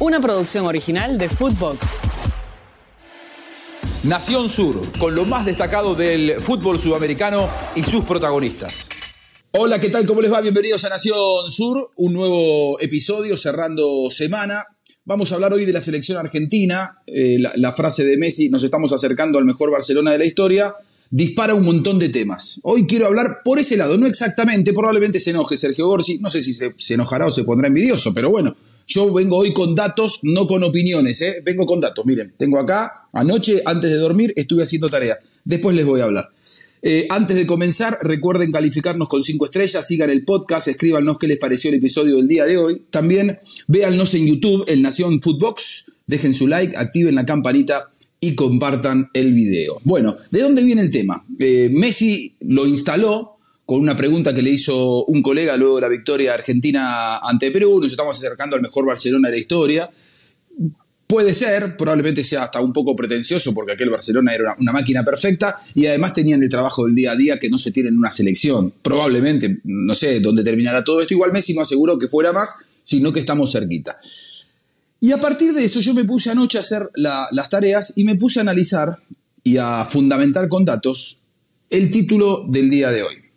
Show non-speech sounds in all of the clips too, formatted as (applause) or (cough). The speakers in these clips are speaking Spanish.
una producción original de Footbox. Nación Sur, con lo más destacado del fútbol sudamericano y sus protagonistas. Hola, ¿qué tal? ¿Cómo les va? Bienvenidos a Nación Sur, un nuevo episodio cerrando semana. Vamos a hablar hoy de la selección argentina. Eh, la, la frase de Messi, nos estamos acercando al mejor Barcelona de la historia, dispara un montón de temas. Hoy quiero hablar por ese lado, no exactamente, probablemente se enoje Sergio Gorsi, no sé si se, se enojará o se pondrá envidioso, pero bueno, yo vengo hoy con datos, no con opiniones, ¿eh? vengo con datos. Miren, tengo acá, anoche, antes de dormir, estuve haciendo tarea. Después les voy a hablar. Eh, antes de comenzar, recuerden calificarnos con 5 estrellas, sigan el podcast, escríbanos qué les pareció el episodio del día de hoy. También véannos en YouTube, el Nación Footbox, dejen su like, activen la campanita y compartan el video. Bueno, ¿de dónde viene el tema? Eh, Messi lo instaló con una pregunta que le hizo un colega luego de la victoria argentina ante Perú, nos estamos acercando al mejor Barcelona de la historia. Puede ser, probablemente sea hasta un poco pretencioso porque aquel Barcelona era una, máquina perfecta y además tenían el trabajo del día a día que no se tiene en una selección. Probablemente, no sé dónde terminará todo esto, igual Messi no aseguró que fuera más, sino que estamos cerquita. Y a partir de eso yo me puse anoche a hacer la, las tareas y me puse a analizar y a fundamentar con datos el título del día de hoy.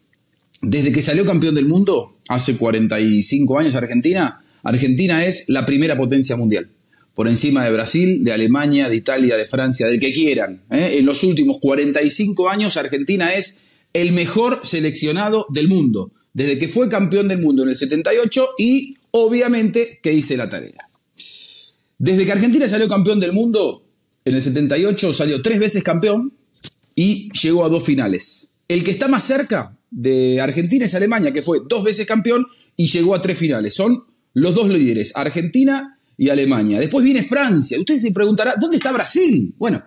Desde que salió campeón del mundo, hace 45 años Argentina, Argentina es la primera potencia mundial por encima de Brasil, de Alemania, de Italia, de Francia, del que quieran. ¿eh? En los últimos 45 años Argentina es el mejor seleccionado del mundo, desde que fue campeón del mundo en el 78 y obviamente que hice la tarea. Desde que Argentina salió campeón del mundo, en el 78 salió tres veces campeón y llegó a dos finales. El que está más cerca de Argentina es Alemania, que fue dos veces campeón y llegó a tres finales. Son los dos líderes, Argentina y Alemania. Después viene Francia. Usted se preguntará, ¿dónde está Brasil? Bueno,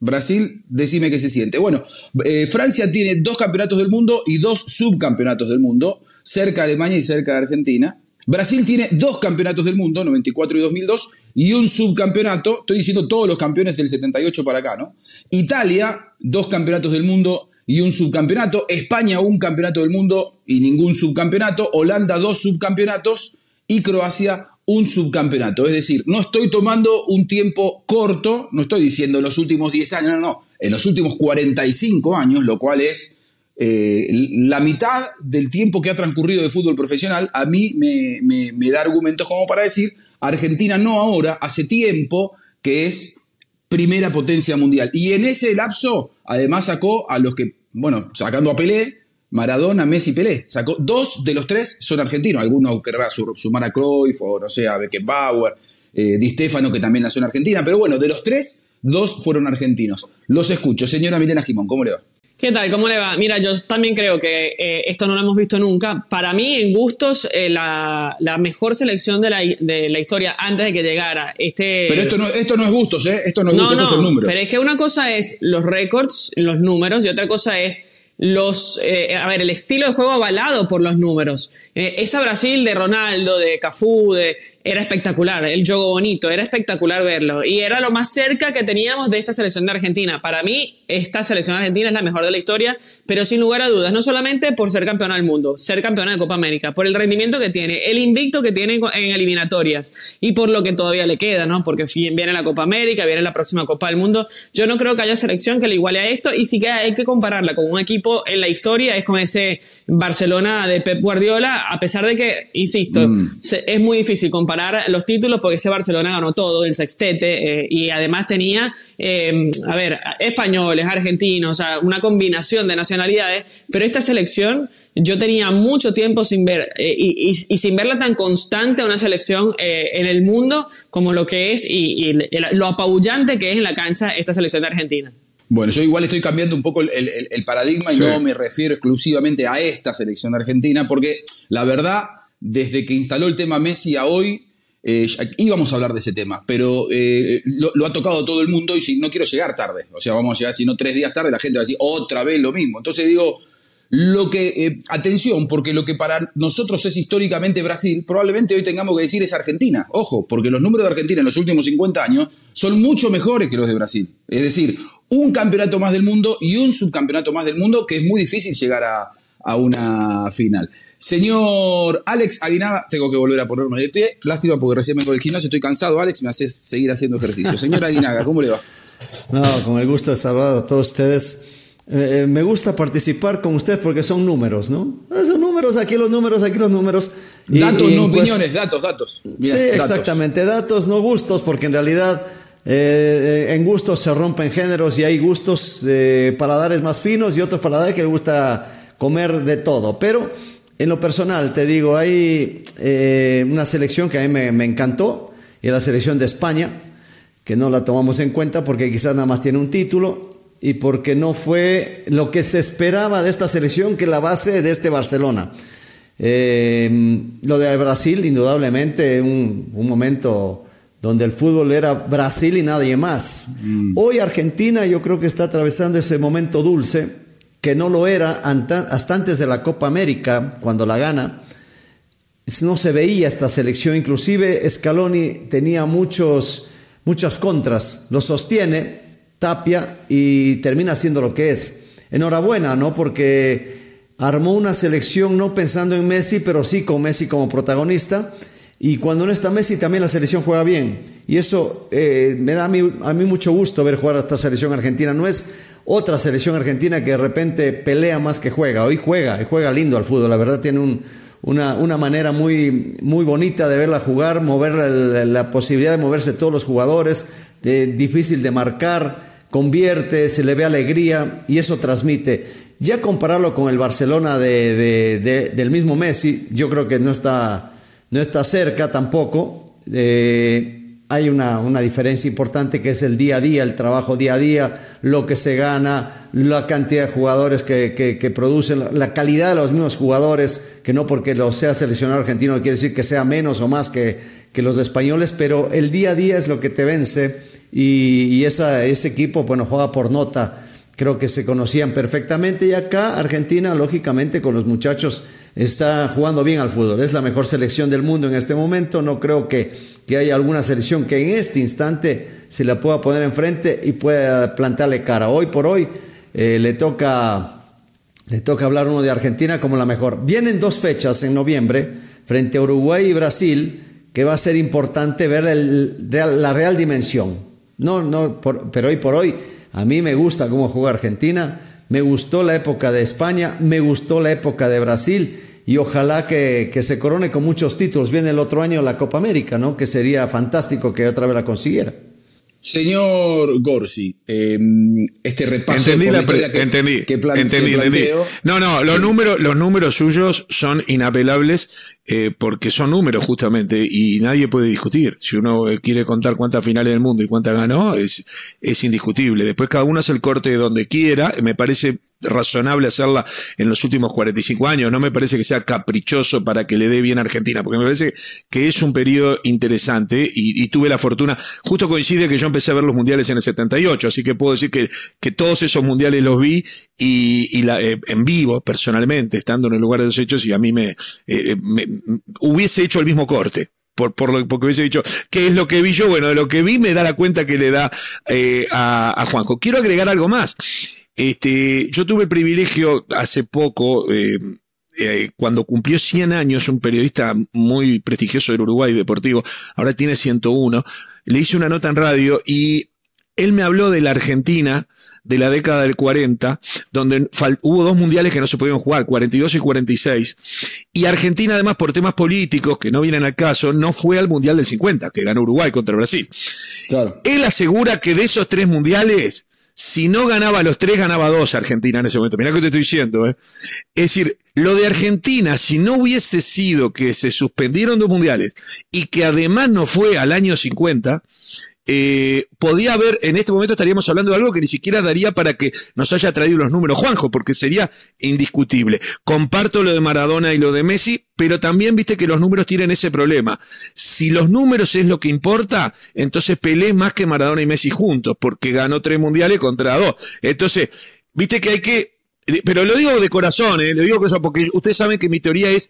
Brasil, decime qué se siente. Bueno, eh, Francia tiene dos campeonatos del mundo y dos subcampeonatos del mundo, cerca de Alemania y cerca de Argentina. Brasil tiene dos campeonatos del mundo, 94 y 2002, y un subcampeonato, estoy diciendo todos los campeones del 78 para acá, ¿no? Italia, dos campeonatos del mundo y un subcampeonato. España, un campeonato del mundo y ningún subcampeonato. Holanda, dos subcampeonatos. Y Croacia, un subcampeonato. Es decir, no estoy tomando un tiempo corto, no estoy diciendo los últimos 10 años, no, no, en los últimos 45 años, lo cual es eh, la mitad del tiempo que ha transcurrido de fútbol profesional, a mí me, me da argumentos como para decir, Argentina no ahora, hace tiempo que es primera potencia mundial. Y en ese lapso, además sacó a los que, bueno, sacando a Pelé, Maradona, Messi, Pelé. Sacó dos de los tres son argentinos. Algunos querrá sumar a Cruyff o no sé, a Beckenbauer, eh, Di Stefano, que también nació en Argentina. Pero bueno, de los tres, dos fueron argentinos. Los escucho. Señora Milena Jimón, ¿cómo le va? ¿Qué tal? ¿Cómo le va? Mira, yo también creo que eh, esto no lo hemos visto nunca. Para mí, en gustos, eh, la, la, mejor selección de la, de la, historia antes de que llegara este... Pero esto no, esto no es gustos, ¿eh? Esto no es gustos, no, son números. Pero es que una cosa es los récords, los números, y otra cosa es los, eh, a ver, el estilo de juego avalado por los números. Esa Brasil de Ronaldo, de Cafú, de, era espectacular, el juego bonito, era espectacular verlo. Y era lo más cerca que teníamos de esta selección de Argentina. Para mí, esta selección argentina es la mejor de la historia, pero sin lugar a dudas, no solamente por ser campeona del mundo, ser campeona de Copa América, por el rendimiento que tiene, el invicto que tiene en eliminatorias y por lo que todavía le queda, ¿no? Porque viene la Copa América, viene la próxima Copa del Mundo. Yo no creo que haya selección que le iguale a esto y sí que hay que compararla con un equipo en la historia, es con ese Barcelona de Pep Guardiola, a pesar de que, insisto, mm. es muy difícil comparar los títulos porque ese Barcelona ganó todo, el sextete, eh, y además tenía, eh, a ver, españoles, argentinos, o sea, una combinación de nacionalidades, pero esta selección yo tenía mucho tiempo sin ver, eh, y, y, y, sin verla tan constante a una selección en el mundo como lo que es y, y, lo apabullante que es en la cancha esta selección de Argentina. Bueno, yo igual estoy cambiando un poco el, el, el paradigma sí. y no me refiero exclusivamente a esta selección de Argentina, porque la verdad, desde que instaló el tema Messi a hoy, eh, íbamos a hablar de ese tema, pero eh, lo, ha tocado todo el mundo y si no quiero llegar tarde, o sea, vamos a llegar, si no tres días tarde, la gente va a decir otra vez lo mismo. Entonces digo, lo que, eh, atención, porque lo que para nosotros es históricamente Brasil, probablemente hoy tengamos que decir es Argentina. Ojo, porque los números de Argentina en los últimos 50 años son mucho mejores que los de Brasil. Es decir, un campeonato más del mundo y un subcampeonato más del mundo que es muy difícil llegar a una final. Señor Alex Aguinaga, tengo que volver a ponerme de pie. Lástima porque recién vengo del gimnasio, estoy cansado, Alex, me haces seguir haciendo ejercicio. Señor Aguinaga, ¿cómo le va? No, con el gusto de saludar a todos ustedes. Eh, me gusta participar con ustedes porque son números, ¿no? Ah, son números, aquí los números, aquí los números. datos, no opiniones, datos, datos. sí, exactamente, datos, no gustos, porque en realidad eh, en gustos se rompen géneros y hay gustos eh, paladares más finos y otros paladares que les gusta comer de todo. Pero en lo personal, te digo, hay eh, una selección que a mí me, encantó, y la selección de España, que no la tomamos en cuenta porque quizás nada más tiene un título y porque no fue lo que se esperaba de esta selección, que la base de este Barcelona. lo de Brasil, indudablemente, un, un momento donde el fútbol era Brasil y nadie más. Mm. Hoy Argentina yo creo que está atravesando ese momento dulce, que no lo era hasta antes de la Copa América, cuando la gana. No se veía esta selección, inclusive Scaloni tenía muchos, muchas contras, lo sostiene, tapia y termina siendo lo que es. Enhorabuena, ¿no? Porque armó una selección no pensando en Messi, pero sí con Messi como protagonista y cuando no está Messi también la selección juega bien. Y eso eh, me da a mí, a mí, mucho gusto ver jugar a esta selección argentina. No es otra selección argentina que de repente pelea más que juega. Hoy juega, y juega lindo al fútbol. La verdad tiene una, una, manera muy, muy bonita de verla jugar, mover la, posibilidad de moverse todos los jugadores, difícil de marcar, convierte, se le ve alegría y eso transmite. Ya compararlo con el Barcelona del mismo Messi, yo creo que no está no está cerca tampoco. Eh, hay una, diferencia importante que es el día a día, el trabajo día a día, lo que se gana, la cantidad de jugadores que, producen, la calidad de los mismos jugadores, que no porque lo sea seleccionado argentino quiere decir que sea menos o más que, que los españoles, pero el día a día es lo que te vence y, y esa, ese equipo, bueno, juega por nota creo que se conocían perfectamente y acá Argentina, lógicamente, con los muchachos está jugando bien al fútbol. Es la mejor selección del mundo en este momento. No creo que, que haya alguna selección que en este instante se la pueda poner enfrente y pueda plantearle cara. Hoy por hoy eh, le, toca, le toca hablar uno de Argentina como la mejor. Vienen dos fechas en noviembre frente a Uruguay y Brasil que va a ser importante ver la real dimensión. No, no, pero hoy por hoy a mí me gusta cómo juega Argentina, me gustó la época de España, me gustó la época de Brasil y ojalá que, se corone con muchos títulos. Viene el otro año la Copa América, ¿no? Que sería fantástico que otra vez la consiguiera. Señor Gorsi, em, este repaso entendí la que, entendí, entendí, No, no, los números, los números suyos son inapelables eh, porque son números justamente y nadie puede discutir. Si uno quiere contar cuántas finales del mundo y cuántas ganó, es, es indiscutible. Después cada uno hace el corte donde quiera. Me parece razonable hacerla en los últimos 45 años. No me parece que sea caprichoso para que le dé bien a Argentina, porque me parece que es un periodo interesante y, tuve la fortuna. Justo coincide que yo empecé a ver los mundiales en el 78, así que puedo decir que, que todos esos mundiales los vi y, la, eh, en vivo, personalmente, estando en el lugar de los hechos y a mí me, eh, me hubiese hecho el mismo corte. Por, por lo, porque hubiese dicho, ¿qué es lo que vi yo? Bueno, de lo que vi me da la cuenta que le da eh, a, Juanjo. Quiero agregar algo más. Este, yo tuve el privilegio hace poco, eh, eh, cuando cumplió 100 años, un periodista muy prestigioso del Uruguay deportivo, ahora tiene 101, le hice una nota en radio y él me habló de la Argentina de la década del 40, donde hubo dos mundiales que no se pudieron jugar, 42 y 46, y Argentina además por temas políticos que no vienen al caso, no fue al mundial del 50, que ganó Uruguay contra Brasil. Él asegura que de esos tres mundiales, si no ganaba los tres, ganaba dos Argentina en ese momento. Mirá que te estoy diciendo, ¿eh? Es decir, lo de Argentina, si no hubiese sido que se suspendieron dos mundiales y que además no fue al año 50, eh, podía haber, en este momento estaríamos hablando de algo que ni siquiera daría para que nos haya traído los números Juanjo, porque sería indiscutible. Comparto lo de Maradona y lo de Messi, pero también viste que los números tienen ese problema. Si los números es lo que importa, entonces Pelé más que Maradona y Messi juntos, porque ganó tres mundiales contra dos. Entonces, viste que hay que, pero lo digo de corazón, ¿eh? lo digo porque ustedes saben que mi teoría es,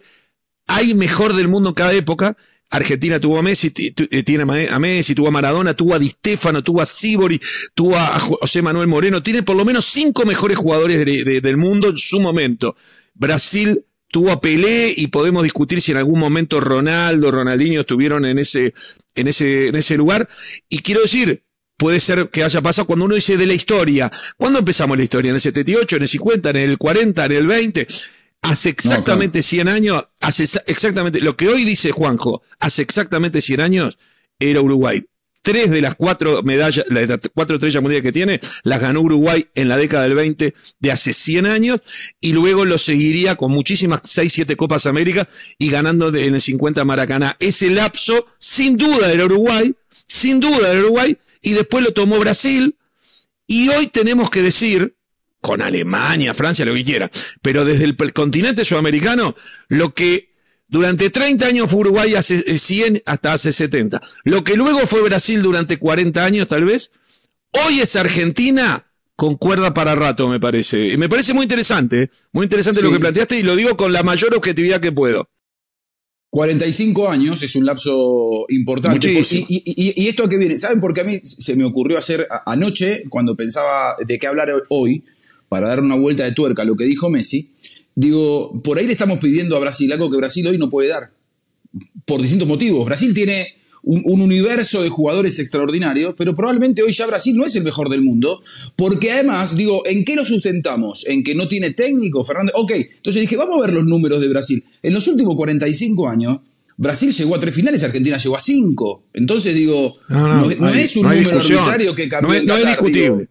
hay mejor del mundo en cada época, Argentina tuvo a Messi, eh, tiene a Messi, tuvo a Maradona, tuvo a Di Stefano, tuvo a Sibori, tuvo a José Manuel Moreno, tiene por lo menos cinco mejores jugadores del mundo en su momento. Brasil tuvo a Pelé y podemos discutir si en algún momento Ronaldo, Ronaldinho estuvieron en ese, en ese, en ese lugar. Y quiero decir, puede ser que haya pasado cuando uno dice de la historia. ¿Cuándo empezamos la historia? ¿En el 78, en el 50, en el 40, en el 20? Hace exactamente 100 años, hace exactamente, lo que hoy dice Juanjo, hace exactamente 100 años era Uruguay. Tres de las cuatro medallas, las cuatro estrellas mundiales que tiene, las ganó Uruguay en la década del 20 de hace 100 años y luego lo seguiría con muchísimas 6, 7 Copas América y ganando en el 50 Maracaná. Ese lapso, sin duda, era Uruguay, sin duda era Uruguay, y después lo tomó Brasil. Y hoy tenemos que decir, con Alemania, Francia, lo que quiera, pero desde el continente sudamericano, lo que durante 30 años fue Uruguay hace 100 eh, hasta hace 70. Lo que luego fue Brasil durante 40 años tal vez, hoy es Argentina con cuerda para rato, me parece. Y me parece muy interesante, ¿eh? muy interesante lo que planteaste y lo digo con la mayor objetividad que puedo. 45 años es un lapso importante. Y, esto a qué viene? ¿Saben por qué a mí se me ocurrió hacer anoche, cuando pensaba de qué hablar hoy, para dar una vuelta de tuerca a lo que dijo Messi? Digo, por ahí le estamos pidiendo a Brasil algo que Brasil hoy no puede dar. Por distintos motivos. Brasil tiene un, universo de jugadores extraordinarios, pero probablemente hoy ya Brasil no es el mejor del mundo, porque además, digo, ¿en qué lo sustentamos? ¿En que no tiene técnico, Fernández? Ok, entonces dije, vamos a ver los números de Brasil. En los últimos 45 años, Brasil llegó a tres finales, Argentina llegó a cinco. Entonces digo, no, es un número arbitrario que cambió. No, es discutible.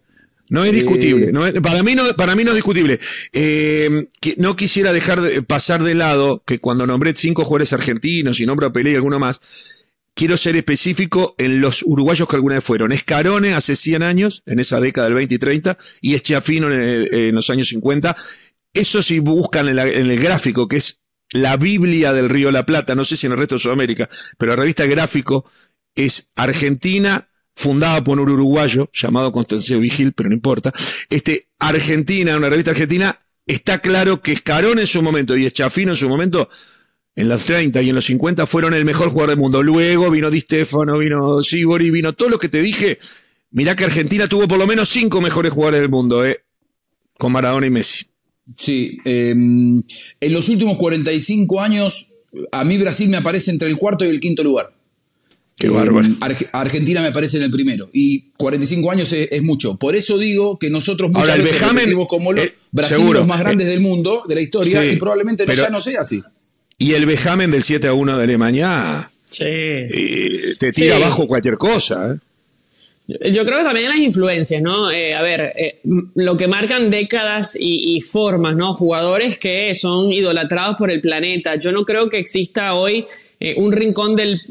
No es discutible. para, mí no, para mí no es discutible. Eh, no quisiera dejar de pasar de lado que cuando nombré cinco jugadores argentinos y nombro a Pelé y alguno más, quiero ser específico en los uruguayos que alguna vez fueron. Escarone hace 100 años, en esa década del 20 y 30, y Eschiafino en, en los años 50. Eso sí buscan en, el gráfico, que es la Biblia del Río La Plata, no sé si en el resto de Sudamérica, pero la revista Gráfico es Argentina, fundada por un uruguayo llamado Constancio Vigil, pero no importa. Este, Argentina, una revista argentina, está claro que Escarone en su momento y Eschiafino en su momento en los 30 y en los 50 fueron el mejor jugador del mundo. Luego vino Di Stefano, vino Sibori, vino todo lo que te dije. Mirá que Argentina tuvo por lo menos cinco mejores jugadores del mundo, ¿eh? con Maradona y Messi. Sí, em, en los últimos 45 años, a mí Brasil me aparece entre el cuarto y el quinto lugar. Qué bárbaro. Em, Argentina me aparece en el primero. Y 45 años es, mucho. Por eso digo que nosotros muchas Ahora, veces como los, eh, Brasil los más grandes eh, del mundo, de la historia, y probablemente ya no sea así. Y el vejamen del 7 a 1 de Alemania sí. Eh, te tira abajo cualquier cosa. ¿eh? Yo creo que también las influencias, ¿no? Eh, a ver, lo que marcan décadas y, y, formas, ¿no? Jugadores que son idolatrados por el planeta. Yo no creo que exista hoy eh, un rincón del,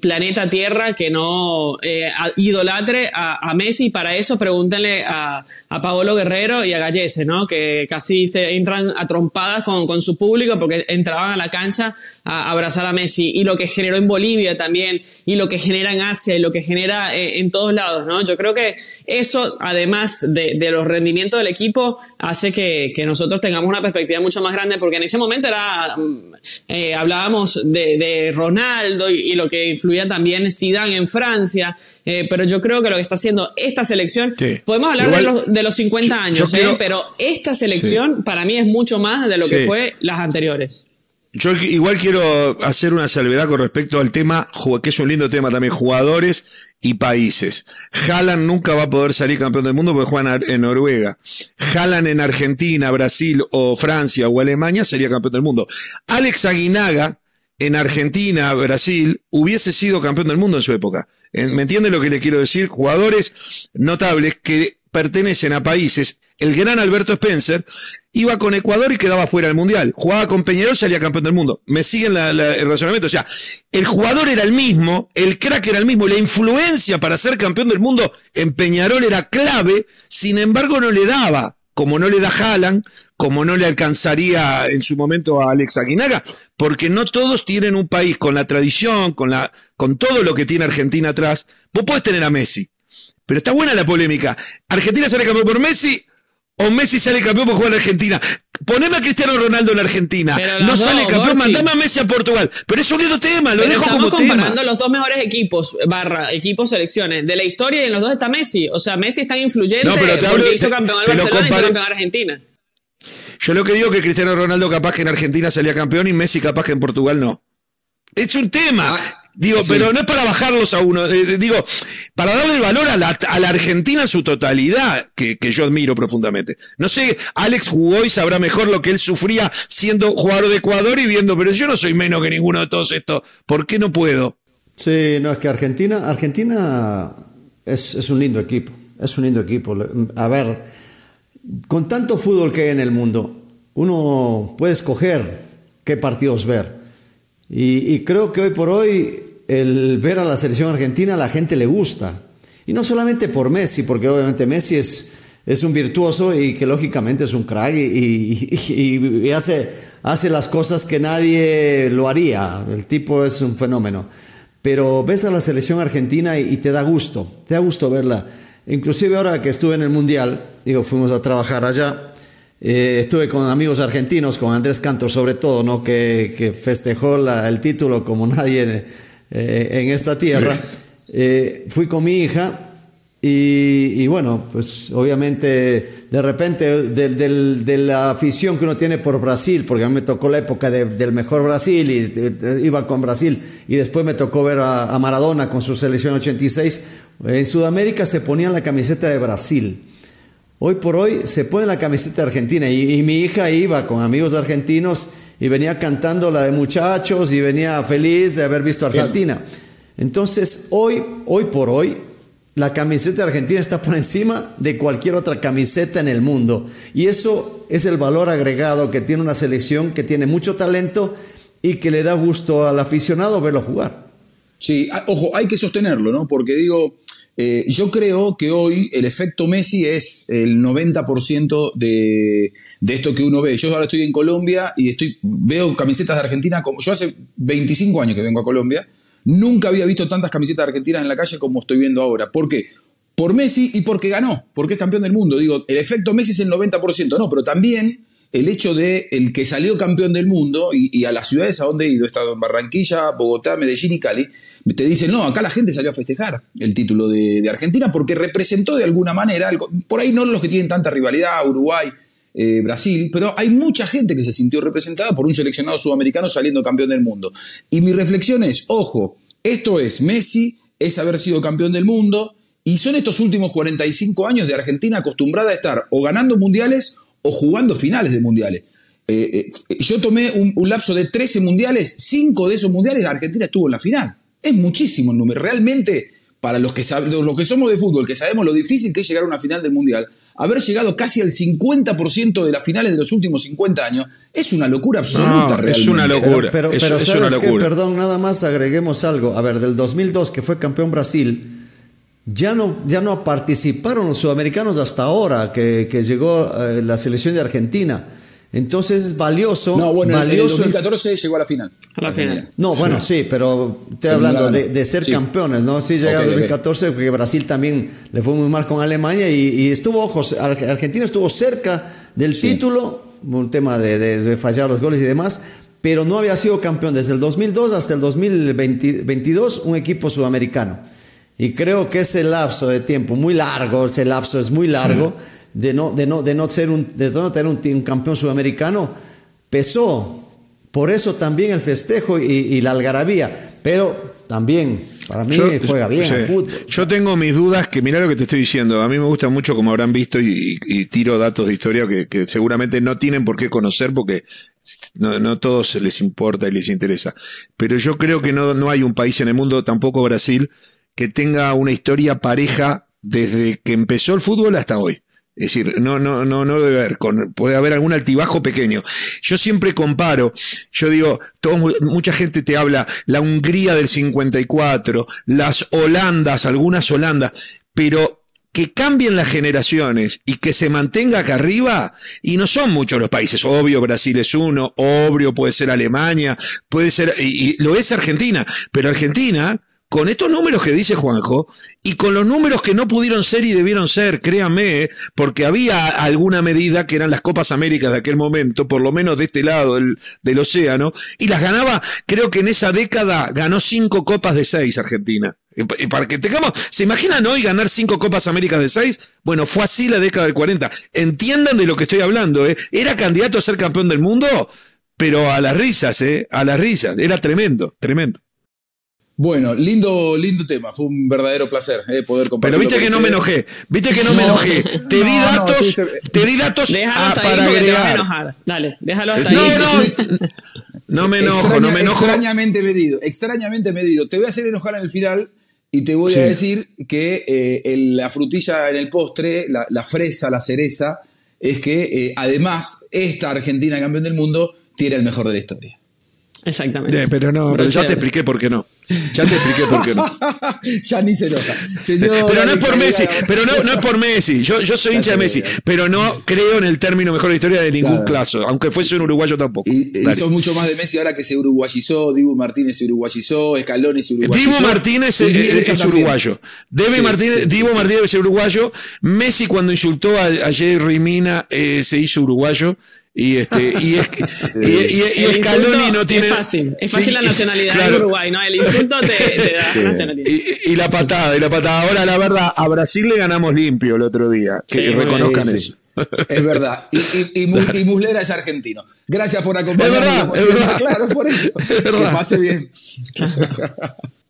planeta Tierra que no eh, idolatre a, Messi. Para eso pregúntenle a, a Paolo Guerrero y a Gallese, ¿no? que casi se entran a trompadas con, su público porque entraban a la cancha a, abrazar a Messi. Y lo que generó en Bolivia también, y lo que genera en Asia, y lo que genera eh, en todos lados. ¿no? Yo creo que eso, además de, los rendimientos del equipo, hace que, nosotros tengamos una perspectiva mucho más grande porque en ese momento era, mm, hablábamos de, de Ronaldo y, lo que influía también Zidane en Francia. Eh, pero yo creo que lo que está haciendo esta selección, podemos hablar de, los, de, los, 50 años, ¿eh? pero esta selección para mí es mucho más de lo que fue las anteriores. Yo igual quiero hacer una salvedad con respecto al tema, que es un lindo tema también, jugadores y países. Haaland nunca va a poder salir campeón del mundo porque juega en Noruega. Haaland en Argentina, Brasil o Francia o Alemania sería campeón del mundo. Alex Aguinaga, en Argentina, Brasil, hubiese sido campeón del mundo en su época. ¿Me entienden lo que le quiero decir? Jugadores notables que pertenecen a países. El gran Alberto Spencer iba con Ecuador y quedaba fuera del Mundial. Jugaba con Peñarol y salía campeón del mundo. ¿Me siguen el razonamiento? O sea, el jugador era el mismo, el crack era el mismo, la influencia para ser campeón del mundo en Peñarol era clave, sin embargo no le daba como no le da Haaland, como no le alcanzaría en su momento a Alex Aguinaga, porque no todos tienen un país con la tradición, con, la, con todo lo que tiene Argentina atrás. Vos podés tener a Messi, pero está buena la polémica. ¿Argentina sale campeón por Messi o Messi sale campeón por jugar en Argentina? Poneme a Cristiano Ronaldo en Argentina. No sale campeón, mandame a Messi a Portugal. Pero es un lindo tema, lo dejo como tema. Estamos comparando los dos mejores equipos, barra, equipos selecciones de la historia y en los dos está Messi. O sea, Messi es tan influyente porque hizo campeón al Barcelona y hizo campeón a Argentina. Yo lo que digo es que Cristiano Ronaldo capaz que en Argentina salía campeón y Messi capaz que en Portugal no. Es un tema. Ah, digo, pero no es para bajarlos a uno. Eh, eh, digo, para darle valor a la, Argentina en su totalidad, que, yo admiro profundamente. No sé, Alex jugó y sabrá mejor lo que él sufría siendo jugador de Ecuador y viendo, pero yo no soy menos que ninguno de todos estos. ¿Por qué no puedo? Sí, no, es que Argentina, Argentina es, es un lindo equipo. Es un lindo equipo. A ver, con tanto fútbol que hay en el mundo, uno puede escoger qué partidos ver. Y, creo que hoy por hoy el ver a la selección argentina a la gente le gusta. Y no solamente por Messi, porque obviamente Messi es, es un virtuoso y que lógicamente es un crack y, hace, hace las cosas que nadie lo haría. El tipo es un fenómeno. Pero ves a la selección argentina y, te da gusto, te da gusto verla. Inclusive ahora que estuve en el Mundial, digo, fuimos a trabajar allá, eh, estuve con amigos argentinos, con Andrés Cantor sobre todo, ¿no? que, festejó el título como nadie eh, en, esta tierra. Eh, fui con mi hija y, bueno, pues obviamente de repente de, la afición que uno tiene por Brasil, porque a mí me tocó la época del mejor Brasil y iba con Brasil y después me tocó ver a, Maradona con su selección 86, en Sudamérica se ponían la camiseta de Brasil. Hoy por hoy se pone la camiseta de Argentina y, mi hija iba con amigos argentinos y venía cantando la de muchachos y venía feliz de haber visto Argentina. Entonces, hoy, hoy por hoy, la camiseta de Argentina está por encima de cualquier otra camiseta en el mundo. Y eso es el valor agregado que tiene una selección que tiene mucho talento y que le da gusto al aficionado verlo jugar. Sí, ojo, hay que sostenerlo, ¿no? Porque digo, eh, yo creo que hoy el efecto Messi es el 90% de, de, esto que uno ve. Yo ahora estoy en Colombia y estoy, veo camisetas de Argentina como. Yo hace 25 años que vengo a Colombia. Nunca había visto tantas camisetas argentinas en la calle como estoy viendo ahora. ¿Por qué? Por Messi y porque ganó, porque es campeón del mundo. Digo, el efecto Messi es el 90%, no, pero también el hecho de el que salió campeón del mundo y, y a las ciudades a donde he ido, he estado en Barranquilla, Bogotá, Medellín y Cali, te dicen, no, acá la gente salió a festejar el título de, Argentina porque representó de alguna manera, por ahí no los que tienen tanta rivalidad, Uruguay, eh, Brasil, pero hay mucha gente que se sintió representada por un seleccionado sudamericano saliendo campeón del mundo. Y mi reflexión es, ojo, esto es Messi, es haber sido campeón del mundo, y son estos últimos 45 años de Argentina acostumbrada a estar o ganando mundiales o jugando finales de mundiales. Eh, eh, yo tomé un, un, lapso de 13 mundiales, 5 de esos mundiales Argentina estuvo en la final. Es muchísimo el número. Realmente, para los que, los que somos de fútbol, que sabemos lo difícil que es llegar a una final del Mundial, haber llegado casi al 50% de las finales de los últimos 50 años es una locura absoluta. realmente. Es una locura. Pero, perdón, nada más agreguemos algo. A ver, del 2002 que fue campeón Brasil, ya no, ya no participaron los sudamericanos hasta ahora que, llegó eh, la selección de Argentina. Entonces es valioso. No, bueno, valioso, en el 2014 llegó a la final. A la final. No, bueno, sí, pero estoy hablando de, ser campeones, ¿no? Sí, llegó en 2014 porque Brasil también le fue muy mal con Alemania y, estuvo, ojos, Argentina estuvo cerca del título, un tema de, fallar los goles y demás, pero no había sido campeón desde el 2002 hasta el 2022 un equipo sudamericano. Y creo que ese lapso de tiempo, muy largo, ese lapso es muy largo de no, de no, de no, ser un, de no tener un, campeón sudamericano, pesó. Por eso también el festejo y, la algarabía. Pero también para mí juega bien el fútbol. Yo tengo mis dudas, que mira lo que te estoy diciendo. A mí me gusta mucho, como habrán visto, y, tiro datos de historia que, seguramente no tienen por qué conocer porque no, no todos les importa y les interesa. Pero yo creo que no, no hay un país en el mundo, tampoco Brasil, que tenga una historia pareja desde que empezó el fútbol hasta hoy. Es decir, no, no, no, no debe haber, puede haber algún altibajo pequeño. Yo siempre comparo, yo digo, mucha gente te habla la Hungría del 54, las Holandas, algunas Holandas, pero que cambien las generaciones y que se mantenga acá arriba, y no son muchos los países, obvio Brasil es uno, obvio puede ser Alemania, puede ser, y lo es Argentina, pero Argentina con estos números que dice Juanjo y con los números que no pudieron ser y debieron ser, créanme, porque había alguna medida que eran las Copas Américas de aquel momento, por lo menos de este lado del, océano, y las ganaba, creo que en esa década ganó cinco copas de seis Argentina. Y para que tengamos, ¿se imaginan hoy ganar cinco Copas Américas de seis? Bueno, fue así la década del 40. Entiendan de lo que estoy hablando, ¿eh? Era candidato a ser campeón del mundo, pero a las risas, ¿eh? A las risas. Era tremendo, tremendo. Bueno, lindo, lindo tema. Fue un verdadero placer eh, poder compartirlo. Pero viste que no me enojé. Viste que no, me enojé. Te di datos, te di datos para agregar. Dale, déjalo hasta ahí. No, no. (laughs) No me enojo, no me enojo. Extrañamente medido, extrañamente medido. Te voy a hacer enojar en el final y te voy a decir que eh, la frutilla en el postre, la, fresa, la cereza, es que eh, además esta Argentina campeón del mundo tiene el mejor de la historia. Exactamente. pero no, pero ya te expliqué por qué no. Ya te expliqué por qué no. (laughs) ya ni se nota. pero no es por Messi, pero no, no es por Messi. Yo, yo soy hincha de Messi, pero no creo en el término mejor de historia de ningún caso, aunque fuese un uruguayo tampoco. Y, y sos mucho más de Messi ahora que se uruguayizó, Dibu Martínez se uruguayizó, Escaloni se uruguayizó. Dibu Martínez es, uruguayo. Debe Martínez, Dibu Martínez es uruguayo. Messi cuando insultó a, a Jerry Mina eh, se hizo uruguayo. Y este y, es, y, y, Scaloni no tiene. Es fácil, es fácil la nacionalidad de Uruguay, ¿no? El insulto te, te da nacionalidad. Y, la patada, y la patada. Ahora, la verdad, a Brasil le ganamos limpio el otro día. Que reconozcan eso. Es verdad. Y, y, Muslera es argentino. Gracias por acompañarnos. Es verdad, es verdad. Claro, por eso. Es verdad. Que pase bien. (laughs)